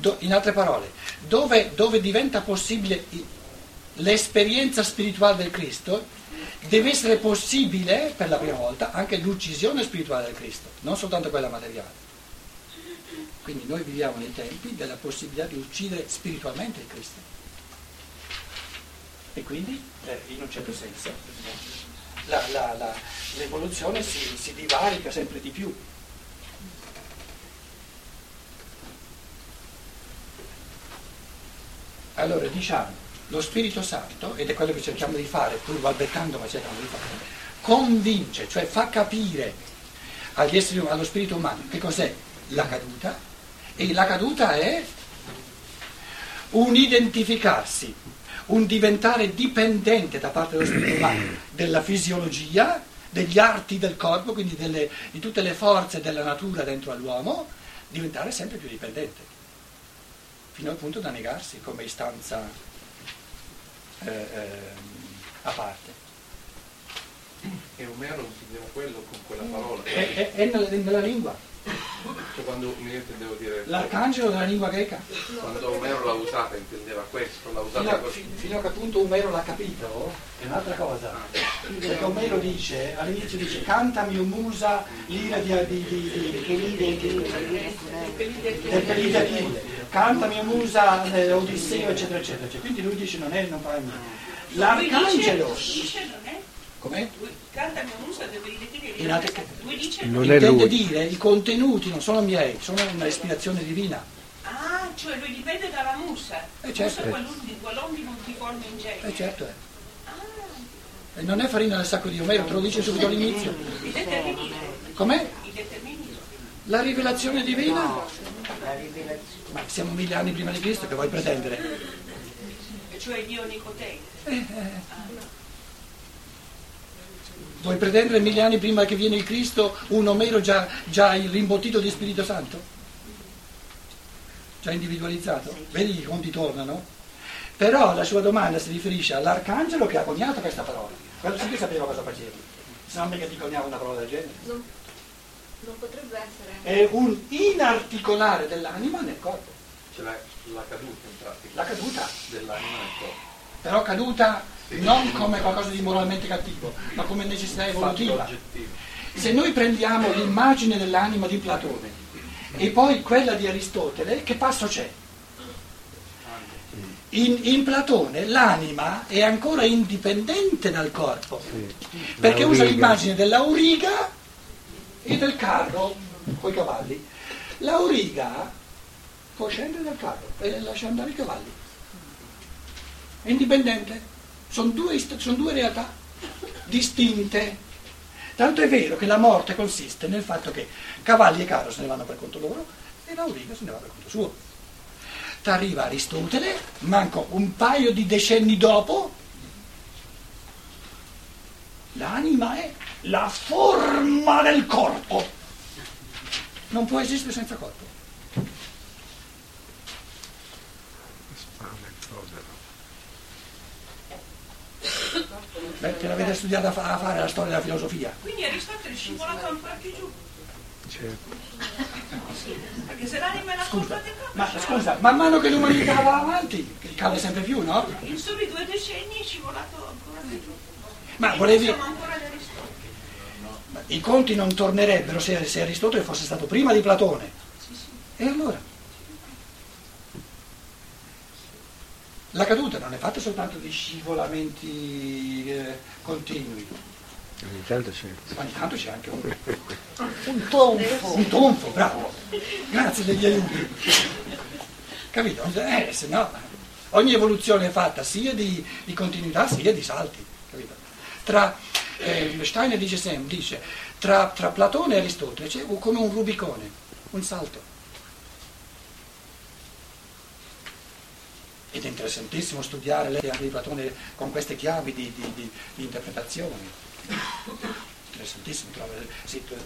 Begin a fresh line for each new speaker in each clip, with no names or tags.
Do, in altre parole, dove, dove diventa possibile l'esperienza spirituale del Cristo, deve essere possibile per la prima volta anche l'uccisione spirituale del Cristo, non soltanto quella materiale. Quindi noi viviamo nei tempi della possibilità di uccidere spiritualmente il Cristo. E quindi, eh, in un certo senso, la, la, la, l'evoluzione si, si divarica sempre di più. Allora diciamo, lo Spirito Santo, ed è quello che cerchiamo di fare, pur balbettando ma cerchiamo di fare, convince, cioè fa capire agli esseri allo spirito umano che cos'è la caduta e la caduta è un identificarsi, un diventare dipendente da parte dello spirito umano della fisiologia, degli arti del corpo, quindi delle, di tutte le forze della natura dentro all'uomo, diventare sempre più dipendente fino al punto da negarsi come istanza eh, eh, a parte.
E Omero intendeva quello con quella parola.
È, è, è nella, nella lingua.
Cioè quando intendevo dire...
L'arcangelo della lingua greca.
Quando Omero l'ha usata intendeva questo, l'ha usata
fino, così. Fino a che appunto Omero l'ha capito, è un'altra cosa. Perché Omero dice, all'inizio dice, cantami un musa l'ira di, di, di, di, del pelide cantami un musa Odisseo, eccetera, eccetera. Quindi lui dice non è, non fa niente. L'arcangelo... Com'è? Cantami un musa deve dire che lui dice non intende lui. dire i contenuti non sono miei, sono una ispirazione divina.
Ah, cioè lui dipende dalla musa.
Eh certo.
Musa quell'onde multiforme in genere.
Eh certo. Eh. Ah. E non è farina nel sacco di Omero, te lo dice subito all'inizio.
Il determinismo.
Com'è?
Il determinismo.
La rivelazione divina? No, la rivelazione. Ma siamo mille anni prima di Cristo, che vuoi pretendere?
Cioè Dio onnipotente. Eh, eh. Ah.
Vuoi pretendere mille anni prima che viene il Cristo un Omero già, già rimbottito di Spirito Santo? Già individualizzato? Vedi che i conti tornano? Però la sua domanda si riferisce all'arcangelo che ha coniato questa parola. Quello sì che sapeva cosa faceva. Se non mica ti coniava una parola del genere.
Non, non potrebbe essere.
È un inarticolare dell'anima nel corpo.
C'è la, la caduta in pratica.
La caduta.
Dell'anima nel corpo.
Però caduta non come qualcosa di moralmente cattivo, ma come necessità evolutiva. Se noi prendiamo l'immagine dell'anima di Platone e poi quella di Aristotele, che passo c'è? In, in, Platone l'anima è ancora indipendente dal corpo, perché usa l'immagine dell'auriga e del carro con i cavalli. L'auriga può scendere dal carro e lascia andare i cavalli. È indipendente. Sono due, sono due realtà distinte. Tanto è vero che la morte consiste nel fatto che cavalli e carro se ne vanno per conto loro e l'auriga se ne va per conto suo. T'arriva Aristotele, manco un paio di decenni dopo, l'anima è la forma del corpo. Non può esistere senza corpo. Beh, te l'avete studiata a fare la storia della filosofia.
Quindi Aristotele è scivolato ancora più giù.
Certo.
Perché se l'anima è la
scusa,
corpo.
Ma scusa, man mano che l'umanità va avanti, cade sempre più, no?
In soli due decenni è scivolato ancora più giù.
Ma volevi. I conti non tornerebbero se, se Aristotele fosse stato prima di Platone. E allora? La caduta non è fatta soltanto di scivolamenti eh, continui.
Ogni tanto c'è.
Ogni tanto c'è anche un,
un tonfo.
Un tonfo, bravo. Grazie degli aiuti. Capito? Eh, se no, ogni evoluzione è fatta sia di, di continuità sia di salti. Tra, eh, Steiner dice sempre, dice, tra, tra Platone e Aristotele c'è come un rubicone, un salto. ed è interessantissimo studiare teatri di Platone con queste chiavi di, di, di, di interpretazione. Interessantissimo,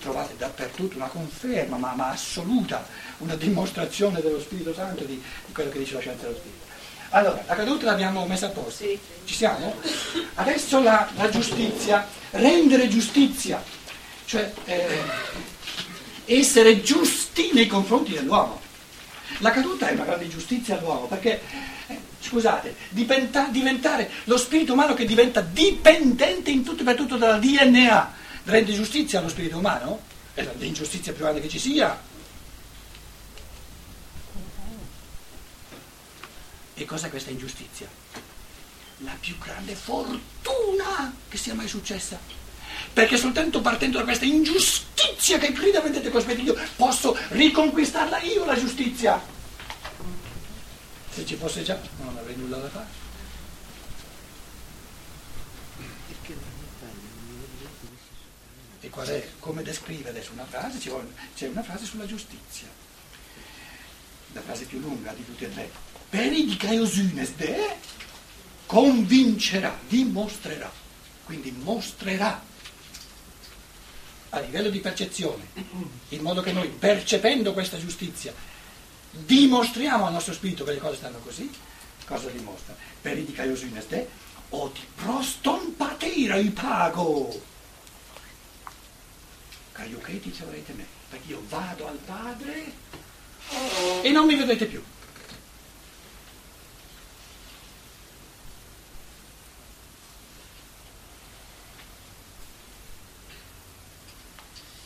trovate dappertutto una conferma, ma, ma, assoluta, una dimostrazione dello Spirito Santo di, quello che dice la scienza dello Spirito. Allora, la caduta l'abbiamo messa a posto. Ci siamo? Adesso la, la giustizia, rendere giustizia, cioè eh, essere giusti nei confronti dell'uomo. La caduta è una grande ingiustizia all'uomo perché, eh, scusate, diventa- diventare lo spirito umano che diventa dipendente in tutto e per tutto dalla DNA rende giustizia allo spirito umano? È l'ingiustizia più grande che ci sia. E cos'è questa ingiustizia? La più grande fortuna che sia mai successa. Perché soltanto partendo da questa ingiustizia che grida vendete cospetto Dio posso riconquistarla io la giustizia. Se ci fosse già non avrei nulla da fare. E qual è, come descrive adesso una frase? C'è una frase sulla giustizia. La frase più lunga di tutte e tre. Peridicaiosines de convincerà, dimostrerà. Quindi mostrerà a livello di percezione, in modo che noi percependo questa giustizia dimostriamo al nostro spirito che le cose stanno così, cosa dimostra? De o ti proston patera il pago. Caiucheti ci avrete me, perché io vado al Padre e non mi vedete più.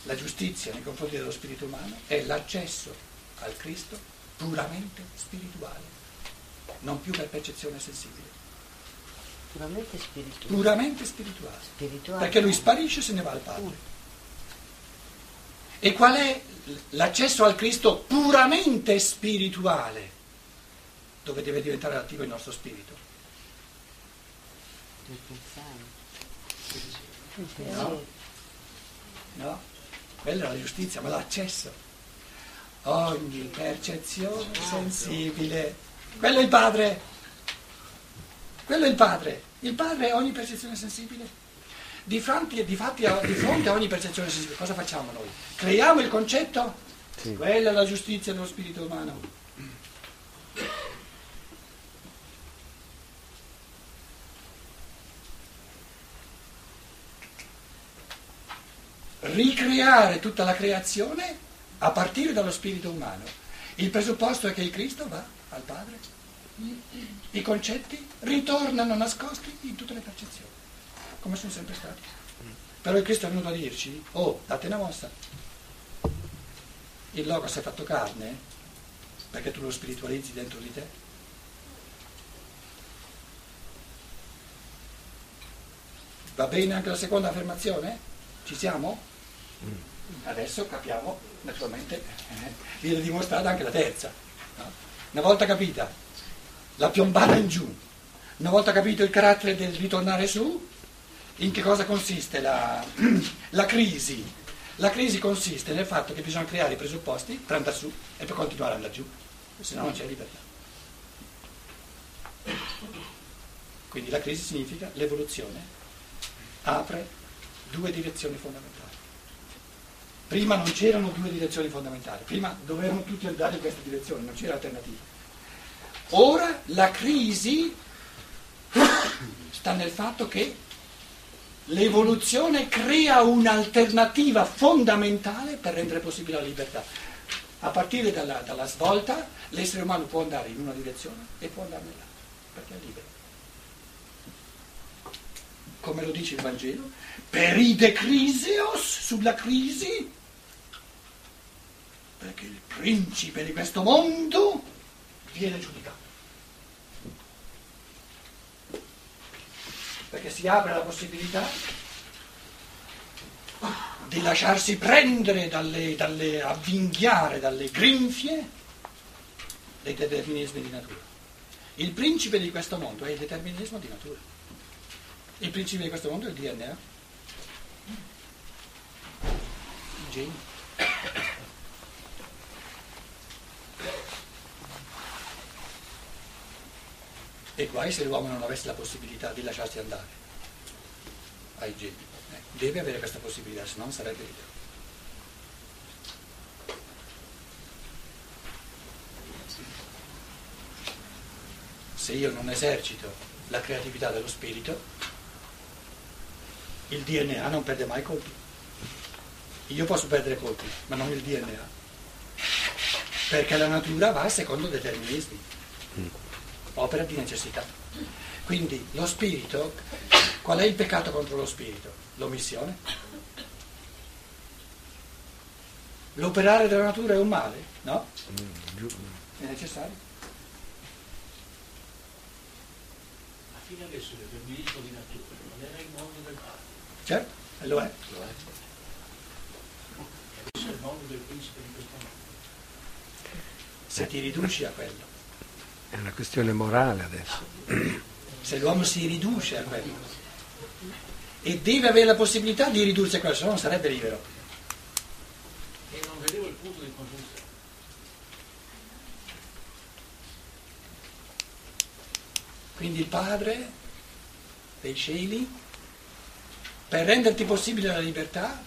La giustizia nei confronti dello spirito umano è l'accesso al Cristo puramente spirituale, non più per percezione sensibile,
Puramente spirituale.
puramente spirituale.
Spirituale.
Perché lui sparisce e se ne va al Padre. E qual è l'accesso al Cristo puramente spirituale? Dove deve diventare attivo il nostro spirito? No? No? Quella è la giustizia, ma l'accesso. Ogni percezione sensibile. Quello è il Padre. Quello è il Padre. Il Padre è ogni percezione sensibile. Di fronte, di fatti a, di fronte a ogni percezione sensibile, cosa facciamo noi? Creiamo il concetto?
Sì.
Quella è la giustizia dello spirito umano. Ricreare tutta la creazione a partire dallo spirito umano. Il presupposto è che il Cristo va al Padre. I concetti ritornano nascosti in tutte le percezioni, come sono sempre stati. Però il Cristo è venuto a dirci, oh, date una mossa. Il Logos è fatto carne perché tu lo spiritualizzi dentro di te. Va bene anche la seconda affermazione? Ci siamo? Adesso capiamo, naturalmente, eh, viene dimostrata anche la terza. no? Una volta capita la piombata in giù, una volta capito il carattere del ritornare su, in che cosa consiste la, la crisi? La crisi consiste nel fatto che bisogna creare i presupposti per andare su e per continuare ad andare giù, se no non c'è libertà. Quindi la crisi significa l'evoluzione, apre due direzioni fondamentali. Prima non c'erano due direzioni fondamentali, prima dovevano tutti andare in questa direzione, non c'era alternativa. Ora la crisi sta nel fatto che l'evoluzione crea un'alternativa fondamentale per rendere possibile la libertà. A partire dalla, dalla svolta l'essere umano può andare in una direzione e può andare nell'altra, perché è libero. Come lo dice il Vangelo, per i decrisios sulla crisi, perché il principe di questo mondo viene giudicato. Perché si apre la possibilità di lasciarsi prendere dalle, dalle avvinghiare dalle grinfie dei determinismi di natura. Il principe di questo mondo è il determinismo di natura. Il principe di questo mondo è il DNA. Il genio. Guai se l'uomo non avesse la possibilità di lasciarsi andare ai geni. Eh, deve avere questa possibilità, se no non sarebbe libero. Se io non esercito la creatività dello spirito, il DNA non perde mai colpi. Io posso perdere colpi, ma non il DNA. perché la natura va secondo determinismi, opera di necessità. Quindi lo spirito, qual è il peccato contro lo spirito? L'omissione. L'operare della natura è un male? No? È necessario.
Ma fino adesso il femminismo di natura non era il mondo del padre,
Certo, e lo è.
lo è. Adesso è il mondo del principe di questo mondo.
Se ti riduci a quello.
È una questione morale adesso.
Se l'uomo si riduce a quello. E deve avere la possibilità di ridursi a quello, se no non sarebbe libero.
E non vedevo il punto di congiunzione.
Quindi il Padre dei cieli, per renderti possibile la libertà,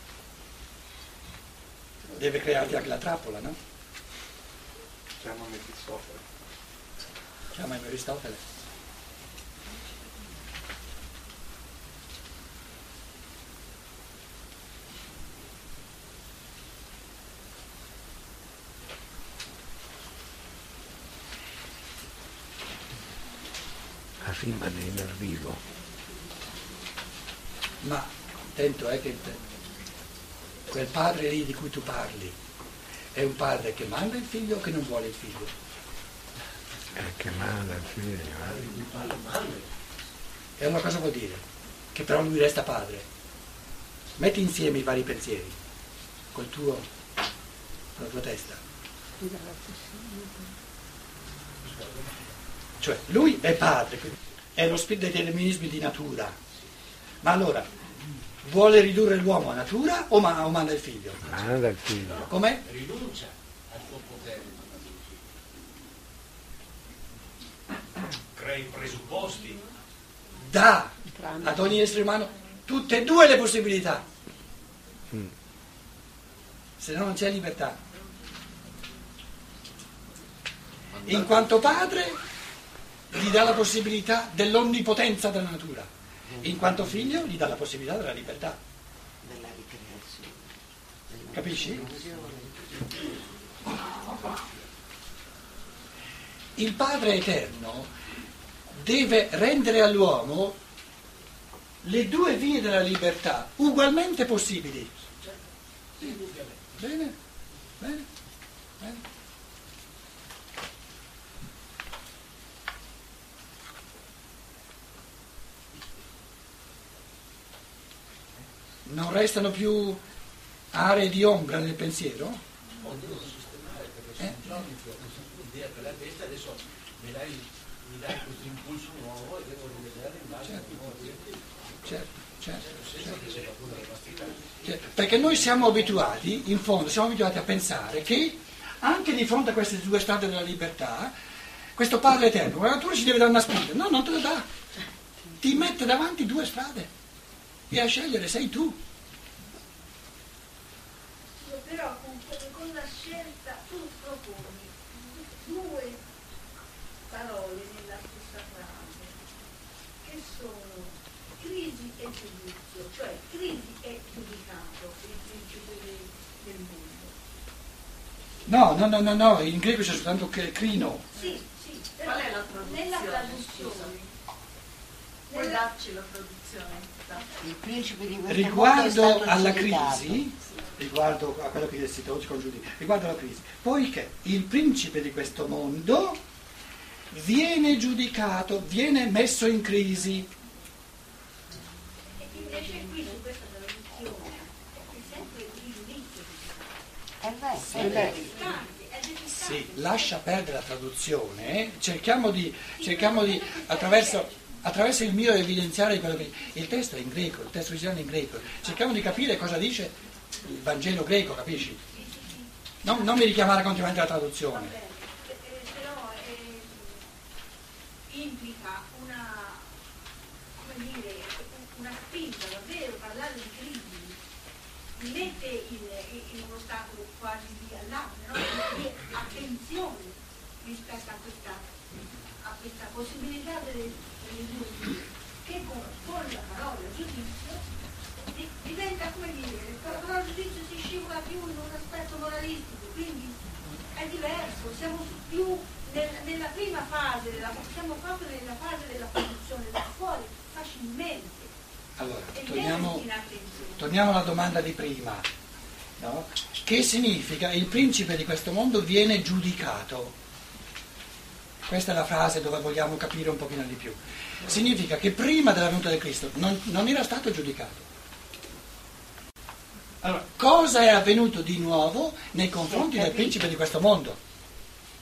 deve crearti anche la trappola, no?
Chiama Mefistofele.
Chiama Aristotele.
Rimane in arrivo.
Ma attento è che quel padre lì di cui tu parli è un padre che manda il figlio o che non vuole il figlio?
È che manda il figlio. eh.
E allora cosa vuol dire? Che però lui resta padre. Metti insieme i vari pensieri col tuo, con la tua testa. Cioè, lui è padre, è lo spirito dei determinismi di natura. Ma allora, vuole ridurre l'uomo a natura o, ma- o manda il figlio?
Manda il figlio.
Com'è?
Rinuncia al suo potere. Crea i presupposti.
Dà ad ogni essere umano tutte e due le possibilità.
Mm.
Se no non c'è libertà. In quanto padre gli dà la possibilità dell'onnipotenza della natura. In quanto figlio gli dà la possibilità della libertà.
della ricreazione. della
Capisci? Il Padre Eterno deve rendere all'uomo le due vie della libertà ugualmente possibili. Bene, bene, bene. Non restano più aree di ombra nel pensiero?
O devo sistemare perché
Eh?
La mi dai, questo impulso nuovo e devo rivedere a
Certo. Certo, certo, certo. Cioè, Perché noi siamo abituati, in fondo, siamo abituati a pensare che anche di fronte a queste due strade della libertà, questo Padre Eterno, la natura ci deve dare una spinta. No, non te lo dà. Ti mette davanti due strade e a scegliere sei tu.
Però con, con la scelta tu proponi due parole nella stessa frase, che sono crisi e giudizio, cioè crisi e giudicato, il principio del, del mondo.
No, no, no, no, no, in greco c'è soltanto che- crino.
Sì, sì, però
Qual è la traduzione,
nella traduzione.
Puoi
nella-
darci la traduzione?
Il principe di questo mondo è
Riguardo alla crisi, riguardo a quello che si oggi con giudizi, riguardo alla crisi, poiché il principe di questo mondo viene giudicato, viene messo in crisi. Sì. lascia perdere la traduzione, cerchiamo di, cerchiamo di attraverso, attraverso il mio evidenziare quello che il testo è in greco, il testo originale è in greco, cerchiamo di capire cosa dice il Vangelo greco, capisci? Non, non mi richiamare continuamente
Va
traduzione.
bene, eh, però eh, implica una, come dire, una spinta davvero, parlare di crisi, mi mette in, in uno stato quasi di allarme, no? di attenzione rispetto a questa, a questa possibilità vie, che con, con la parola giudizio di- diventa come dire, la parola giudizio si scivola più in un aspetto moralistico, quindi è diverso, siamo più nel- nella prima fase, della, siamo proprio nella fase della produzione, da fuori facilmente.
Allora, torniamo, torniamo alla domanda di prima. no? Che significa il principe di questo mondo viene giudicato? Questa è la frase dove vogliamo capire un pochino di più. Significa che prima della venuta di Cristo non, non era stato giudicato. Allora, cosa è avvenuto di nuovo nei confronti del principe di questo mondo?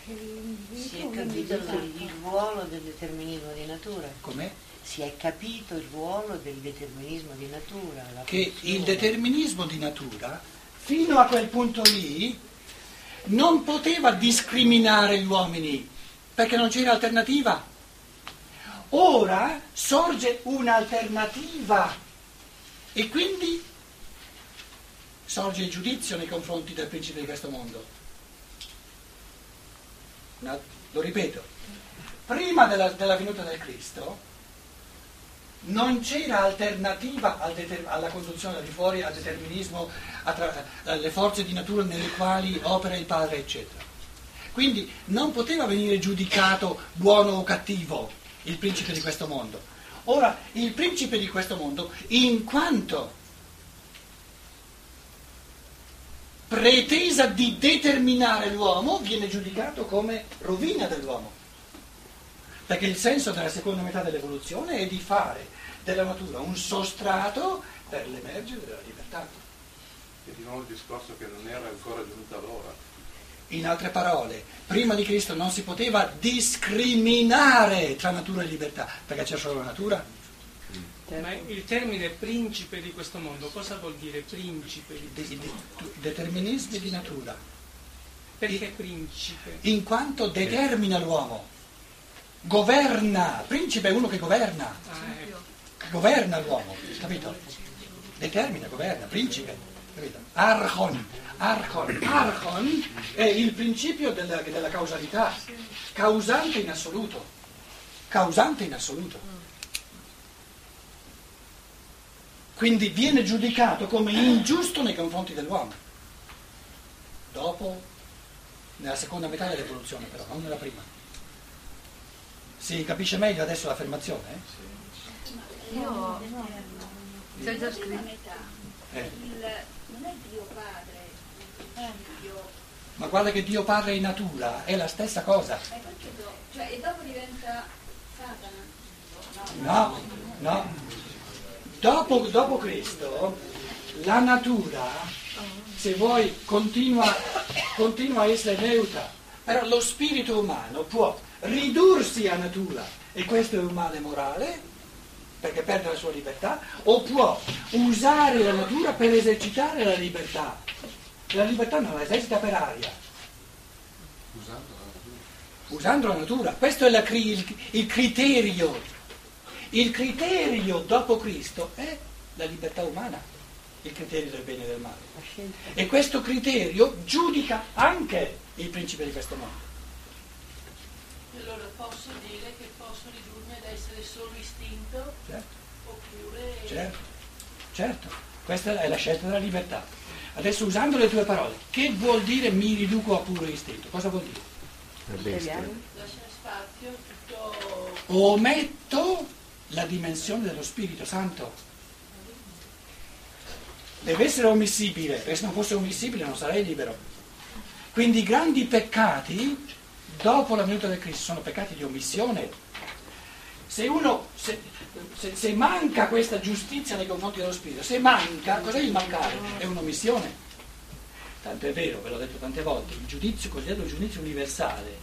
Si è capito il, il ruolo del determinismo di natura.
Com'è?
Si è capito il ruolo del determinismo di natura. la
che il
funzione.
determinismo di natura, fino a quel punto lì, non poteva discriminare gli uomini, perché non c'era alternativa. Ora sorge un'alternativa e quindi sorge il giudizio nei confronti del principe di questo mondo. Lo ripeto, prima della, della venuta del Cristo non c'era alternativa al deter- alla conduzione di fuori, al determinismo, alle forze di natura nelle quali opera il padre, eccetera. Quindi non poteva venire giudicato buono o cattivo il principe di questo mondo. Ora, il principe di questo mondo, in quanto pretesa di determinare l'uomo, viene giudicato come rovina dell'uomo. Perché il senso della seconda metà dell'evoluzione è di fare della natura un sostrato per l'emergere della libertà.
E di nuovo il discorso che non era ancora giunta l'ora.
In altre parole, prima di Cristo non si poteva discriminare tra natura e libertà, perché c'è solo la natura.
Ma il termine principe di questo mondo cosa vuol dire principe? di
De-
questo
de-
mondo?
determinismi di natura,
Perché principe?
in quanto determina l'uomo, governa, principe è uno che governa,
Ah, ecco.
governa l'uomo, capito? Determina, governa, principe, capito? Archon, archon, archon è il principio della, della causalità, causante in assoluto, causante in assoluto. Quindi viene giudicato come ingiusto nei confronti dell'uomo. Dopo, nella seconda metà dell'evoluzione però, non nella prima. Si capisce meglio adesso l'affermazione? eh?
Io c'è già scritto.
metà,
Eh.
Non è Dio Padre, il Dio,
Ma guarda che Dio Padre in natura è la stessa cosa.
è do- cioè, e dopo diventa Satana.
No, no. Dopo, dopo Cristo, la natura, se vuoi, continua, continua a essere neutra. Però lo spirito umano può ridursi a natura, e questo è un male morale, perché perde la sua libertà, o può usare la natura per esercitare la libertà. La libertà non la esercita per aria,
Usando la natura.
usando la natura. Questo è la cri- il, il criterio. Il criterio dopo Cristo è la libertà umana, il criterio del bene e del male. E questo criterio giudica anche il principe di questo mondo.
Allora posso dire che posso ridurmi ad essere solo istinto
Certo,
oppure
certo, certo. Questa è la scelta della libertà. Adesso usando le tue parole, che vuol dire mi riduco a puro istinto? Cosa vuol dire?
La bestia.
Italiano?
lasciare spazio tutto
Ometto la dimensione dello Spirito Santo. Deve essere ommissibile, perché se non fosse ommissibile non sarei libero. Quindi i grandi peccati, dopo la venuta del Cristo, sono peccati di omissione. Se uno, se, se- se manca questa giustizia nei confronti dello Spirito, se manca, cos'è il mancare? È un'omissione. Tanto è vero, ve l'ho detto tante volte, il giudizio cosiddetto giudizio universale,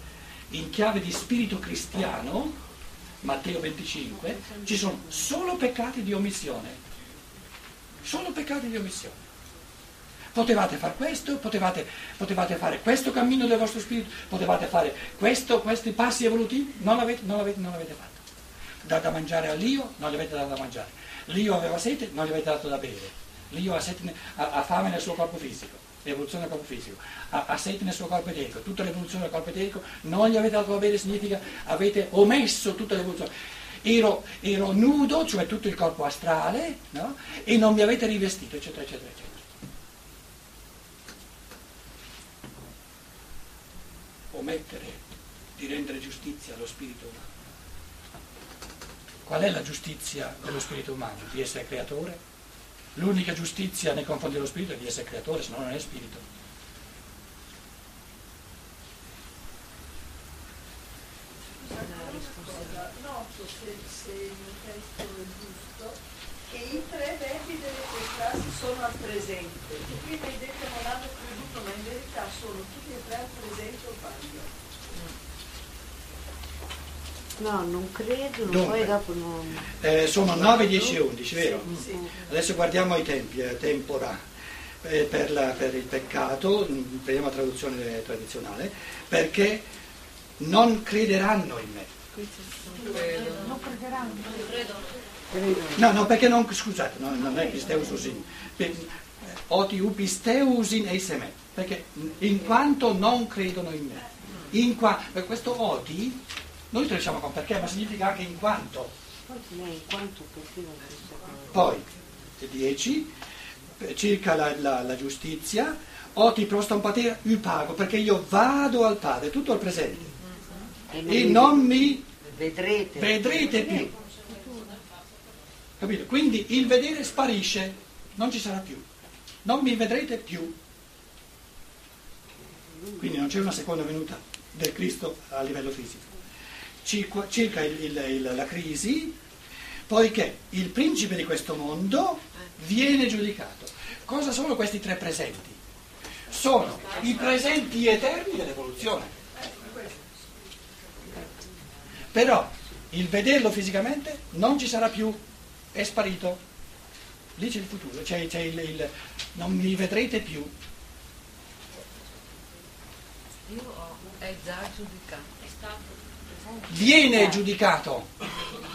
in chiave di spirito cristiano, Matteo 25, ci sono solo peccati di omissione. Solo peccati di omissione. Potevate fare questo, potevate, potevate fare questo cammino del vostro spirito, potevate fare questo, questi passi evolutivi, non l'avete, non l'avete, non l'avete fatto. Da, da mangiare all'io, non gli avete dato da mangiare. L'io aveva sete, non gli avete dato da bere. L'io ha, sete, ha, ha fame nel suo corpo fisico, l'evoluzione del corpo fisico, ha, ha sete nel suo corpo eterico, tutta l'evoluzione del corpo eterico, non gli avete dato da bere significa avete omesso tutta l'evoluzione. Ero, ero nudo, cioè tutto il corpo astrale, no? e non mi avete rivestito, eccetera, eccetera, eccetera. omettere di rendere giustizia allo spirito umano. Qual è la giustizia dello spirito umano? Di essere creatore? L'unica giustizia nei confronti dello spirito è di essere creatore, se no non è spirito.
Noto se, se il testo è giusto che i tre verbi delle tre frasi sono al presente. E quindi hai detto non hanno creduto, ma in verità sono tutti e tre al presente o sbaglio.
No, non credo,
Dunque.
poi dopo non...
Eh, sono 9, 10 e 11, vero?
Sì, sì.
Adesso guardiamo i tempi, eh, tempora. Eh, per, la- per il peccato, mh, prendiamo la traduzione tradizionale, perché non crederanno in me.
Non crederanno.
No, no, perché non, scusate, no, non è pisteususin, per- oti upisteusin eis me, perché in quanto non credono in me. In qua- per questo oti, noi traduciamo con perché, ma significa anche in quanto.
Poi lei in quanto perché non lo so.
Poi, 10, circa la, la- la giustizia, oti proston pater, io pago, perché io vado al Padre, tutto al presente,
E
e non mi
vedrete.
vedrete più. Capito? Quindi il vedere sparisce, non ci sarà più. Non mi vedrete più. Quindi non c'è una seconda venuta del Cristo a livello fisico. Circa, circa il- il- il- la crisi, poiché il principe di questo mondo viene giudicato. Cosa sono questi tre presenti? Sono i presenti eterni dell'evoluzione. Però il vederlo fisicamente non ci sarà più, è sparito. Lì c'è il futuro, c'è, c'è il, il- non mi vedrete più.
Io ho, è già giudicato. È stato
Viene giudicato,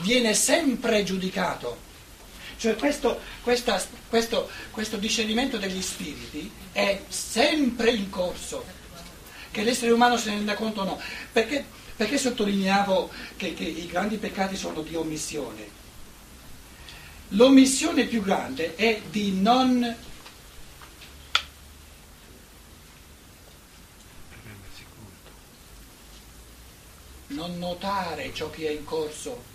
viene sempre giudicato. Cioè questo, questa- questo- questo discernimento degli spiriti è sempre in corso. Che l'essere umano se ne renda conto o no. Perché, perché sottolineavo che, che i grandi peccati sono di omissione? L'omissione più grande è di non non notare ciò che è in corso.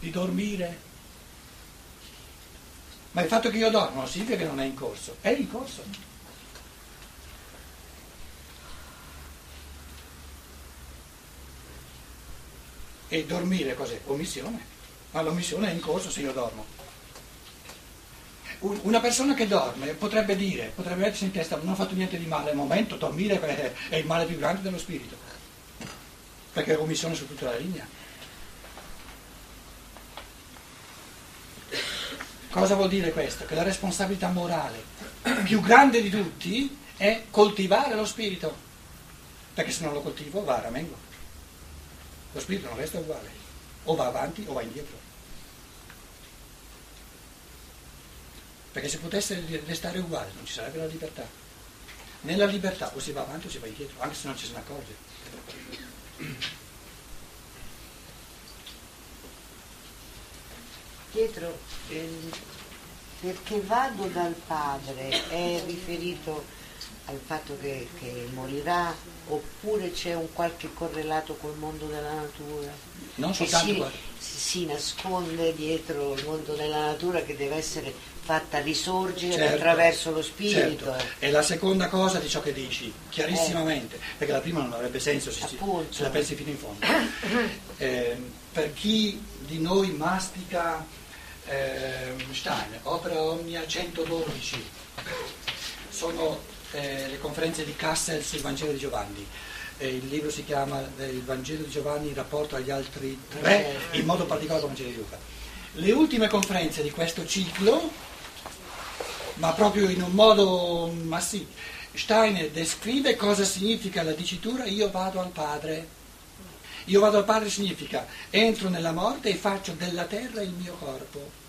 Di dormire. Ma il fatto che io dormo non significa che non è in corso, è in corso. E dormire cos'è? Omissione. Ma l'omissione è in corso se io dormo. Un- Una persona che dorme potrebbe dire, potrebbe mettersi in testa, non ho fatto niente di male, al momento dormire è, è il male più grande dello spirito, perché è omissione su tutta la linea. Cosa vuol dire questo? Che la responsabilità morale più grande di tutti è coltivare lo spirito, perché se non lo coltivo va a ramengo. Lo spirito non resta uguale, o va avanti o va indietro. Perché se potesse restare uguale non ci sarebbe la libertà. Nella libertà o si va avanti o si va indietro, anche se non ci se ne accorge.
Pietro, ehm, perché vado dal padre è riferito al fatto che, che morirà oppure c'è un qualche correlato col mondo della natura?
Non soltanto
si- si nasconde dietro il mondo della natura che deve essere fatta risorgere
Certo,
attraverso lo spirito.
Certo. È la seconda cosa di ciò che dici, chiarissimamente, perché la prima non avrebbe senso se, si- se la pensi fino in fondo. Eh, per chi di noi mastica ehm, Stein, Opera Omnia 112, sono eh, le conferenze di Kassel sul Vangelo di Giovanni. Eh, il libro si chiama eh, Il Vangelo di Giovanni in rapporto agli altri tre, in modo particolare al Vangelo di Luca. Le ultime conferenze di questo ciclo ma proprio in un modo massiccio. Steiner descrive cosa significa la dicitura io vado al Padre. Io vado al Padre significa entro nella morte e faccio della terra il mio corpo.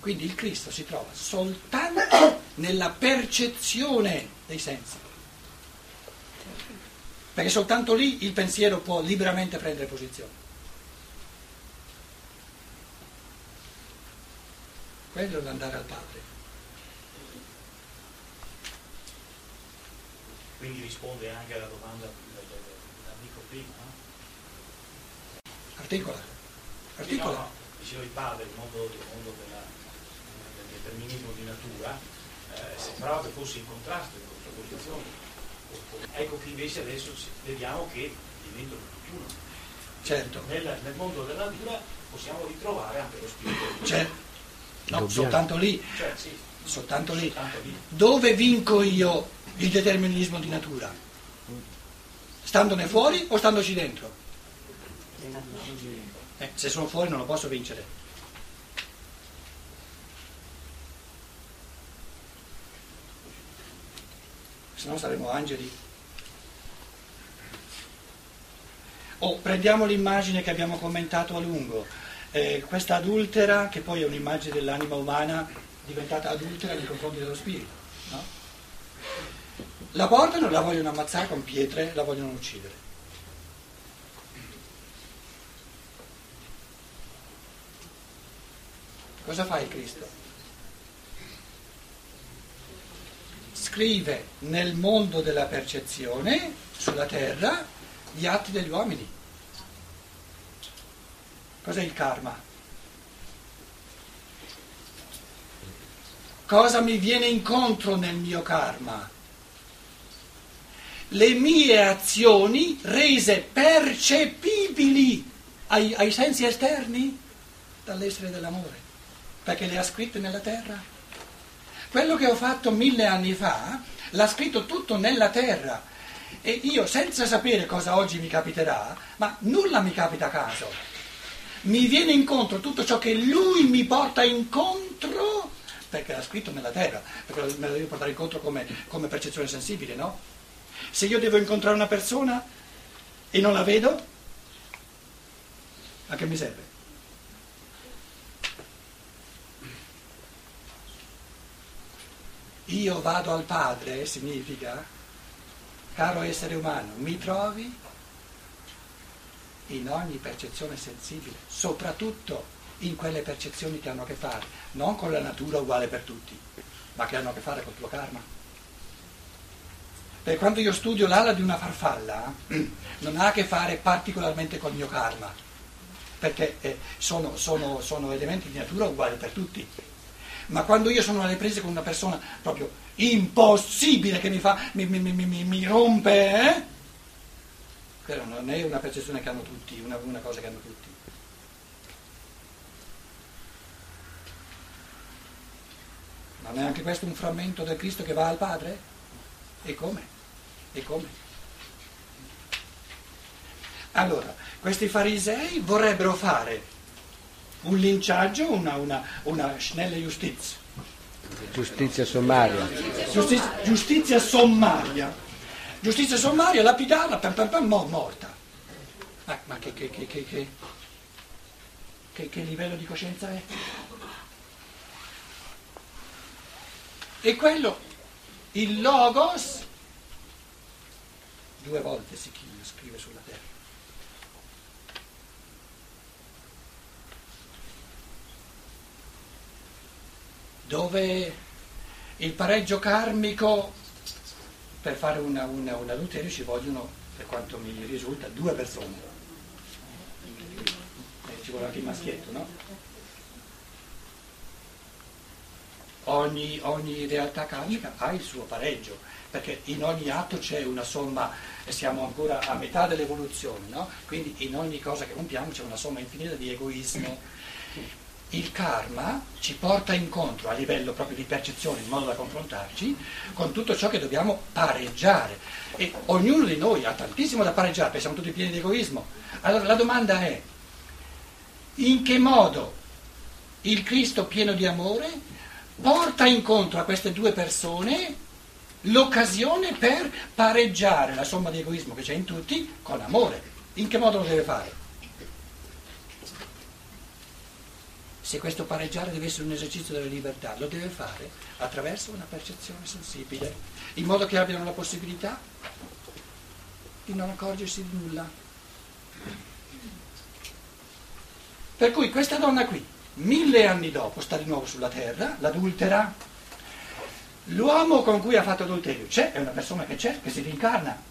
Quindi il Cristo si trova soltanto nella percezione dei sensi. Perché soltanto lì il pensiero può liberamente prendere posizione. Quello è l'andare al Padre.
Quindi risponde anche alla domanda dell'amico prima, no?
Articola. Articola.
no, no, Diceva il padre, il mondo, il mondo della- del determinismo di natura, eh, sembrava che fosse in contrasto, in contrapposizione. Ecco che invece adesso vediamo che diventano tutt'uno.
Certo.
Nel, nel mondo della natura possiamo ritrovare anche lo spirito.
C'è. No,
Dobbiamo.
soltanto lì.
Cioè, sì,
Soltanto lì.
soltanto lì.
Dove vinco io il determinismo di natura? Standone fuori o standoci dentro? Eh, se sono fuori non lo posso vincere. Se no saremo angeli. O prendiamo l'immagine che abbiamo commentato a lungo. Eh, questa adultera, che poi è un'immagine dell'anima umana diventata adultera nei confronti dello spirito. no? La portano, la vogliono ammazzare con pietre, la vogliono uccidere. Cosa fa il Cristo? Scrive nel mondo della percezione, sulla terra, gli atti degli uomini. Cos'è il karma? Cosa mi viene incontro nel mio karma? Le mie azioni rese percepibili ai, ai sensi esterni dall'essere dell'amore, perché le ha scritte nella terra. Quello che ho fatto mille anni fa l'ha scritto tutto nella terra e io senza sapere cosa oggi mi capiterà, ma nulla mi capita a caso. Mi viene incontro tutto ciò che lui mi porta incontro perché l'ha scritto nella terra, perché me lo devo portare incontro come, come percezione sensibile, no? Se io devo incontrare una persona e non la vedo, a che mi serve? Io vado al Padre significa, caro essere umano, mi trovi in ogni percezione sensibile, soprattutto in quelle percezioni che hanno a che fare, non con la natura uguale per tutti, ma che hanno a che fare col tuo karma. Perché quando io studio l'ala di una farfalla, non ha a che fare particolarmente col mio karma, perché eh, sono, sono- sono elementi di natura uguali per tutti. Ma quando io sono alle prese con una persona proprio impossibile che mi fa, mi- mi- mi rompe, eh? Quella non è una percezione che hanno tutti, una, una cosa che hanno tutti. Non è anche questo un frammento del Cristo che va al Padre? E come? E come? Allora, questi farisei vorrebbero fare un linciaggio, una, una, una schnelle Justiz,
Giustizia sommaria.
giustizia, giustizia sommaria, giustizia sommaria, lapidarla, pam, pam, pam, mo- morta. Ma, ma che, che- che- che- livello di coscienza è? E quello, il logos, due volte si chi- scrive sulla terra. Dove il pareggio karmico, per fare una, una, un adulterio ci vogliono, per quanto mi risulta, due persone. Eh, ci vuole anche il maschietto, no? Ogni, ogni realtà karmica ha il suo pareggio, perché in ogni atto c'è una somma, e siamo ancora a metà dell'evoluzione, no? quindi in ogni cosa che compiamo c'è una somma infinita di egoismo. Il karma ci porta incontro a livello proprio di percezione, in modo da confrontarci, con tutto ciò che dobbiamo pareggiare. E ognuno di noi ha tantissimo da pareggiare, perché siamo tutti pieni di egoismo. Allora la domanda è, in che modo il Cristo pieno di amore porta incontro a queste due persone l'occasione per pareggiare la somma di egoismo che c'è in tutti con amore. In che modo lo deve fare? Se questo pareggiare deve essere un esercizio della libertà, lo deve fare attraverso una percezione sensibile, in modo che abbiano la possibilità di non accorgersi di nulla. Per cui questa donna qui, mille anni dopo sta di nuovo sulla terra, l'adultera. L'uomo con cui ha fatto adulterio c'è, è una persona che c'è, che si rincarna,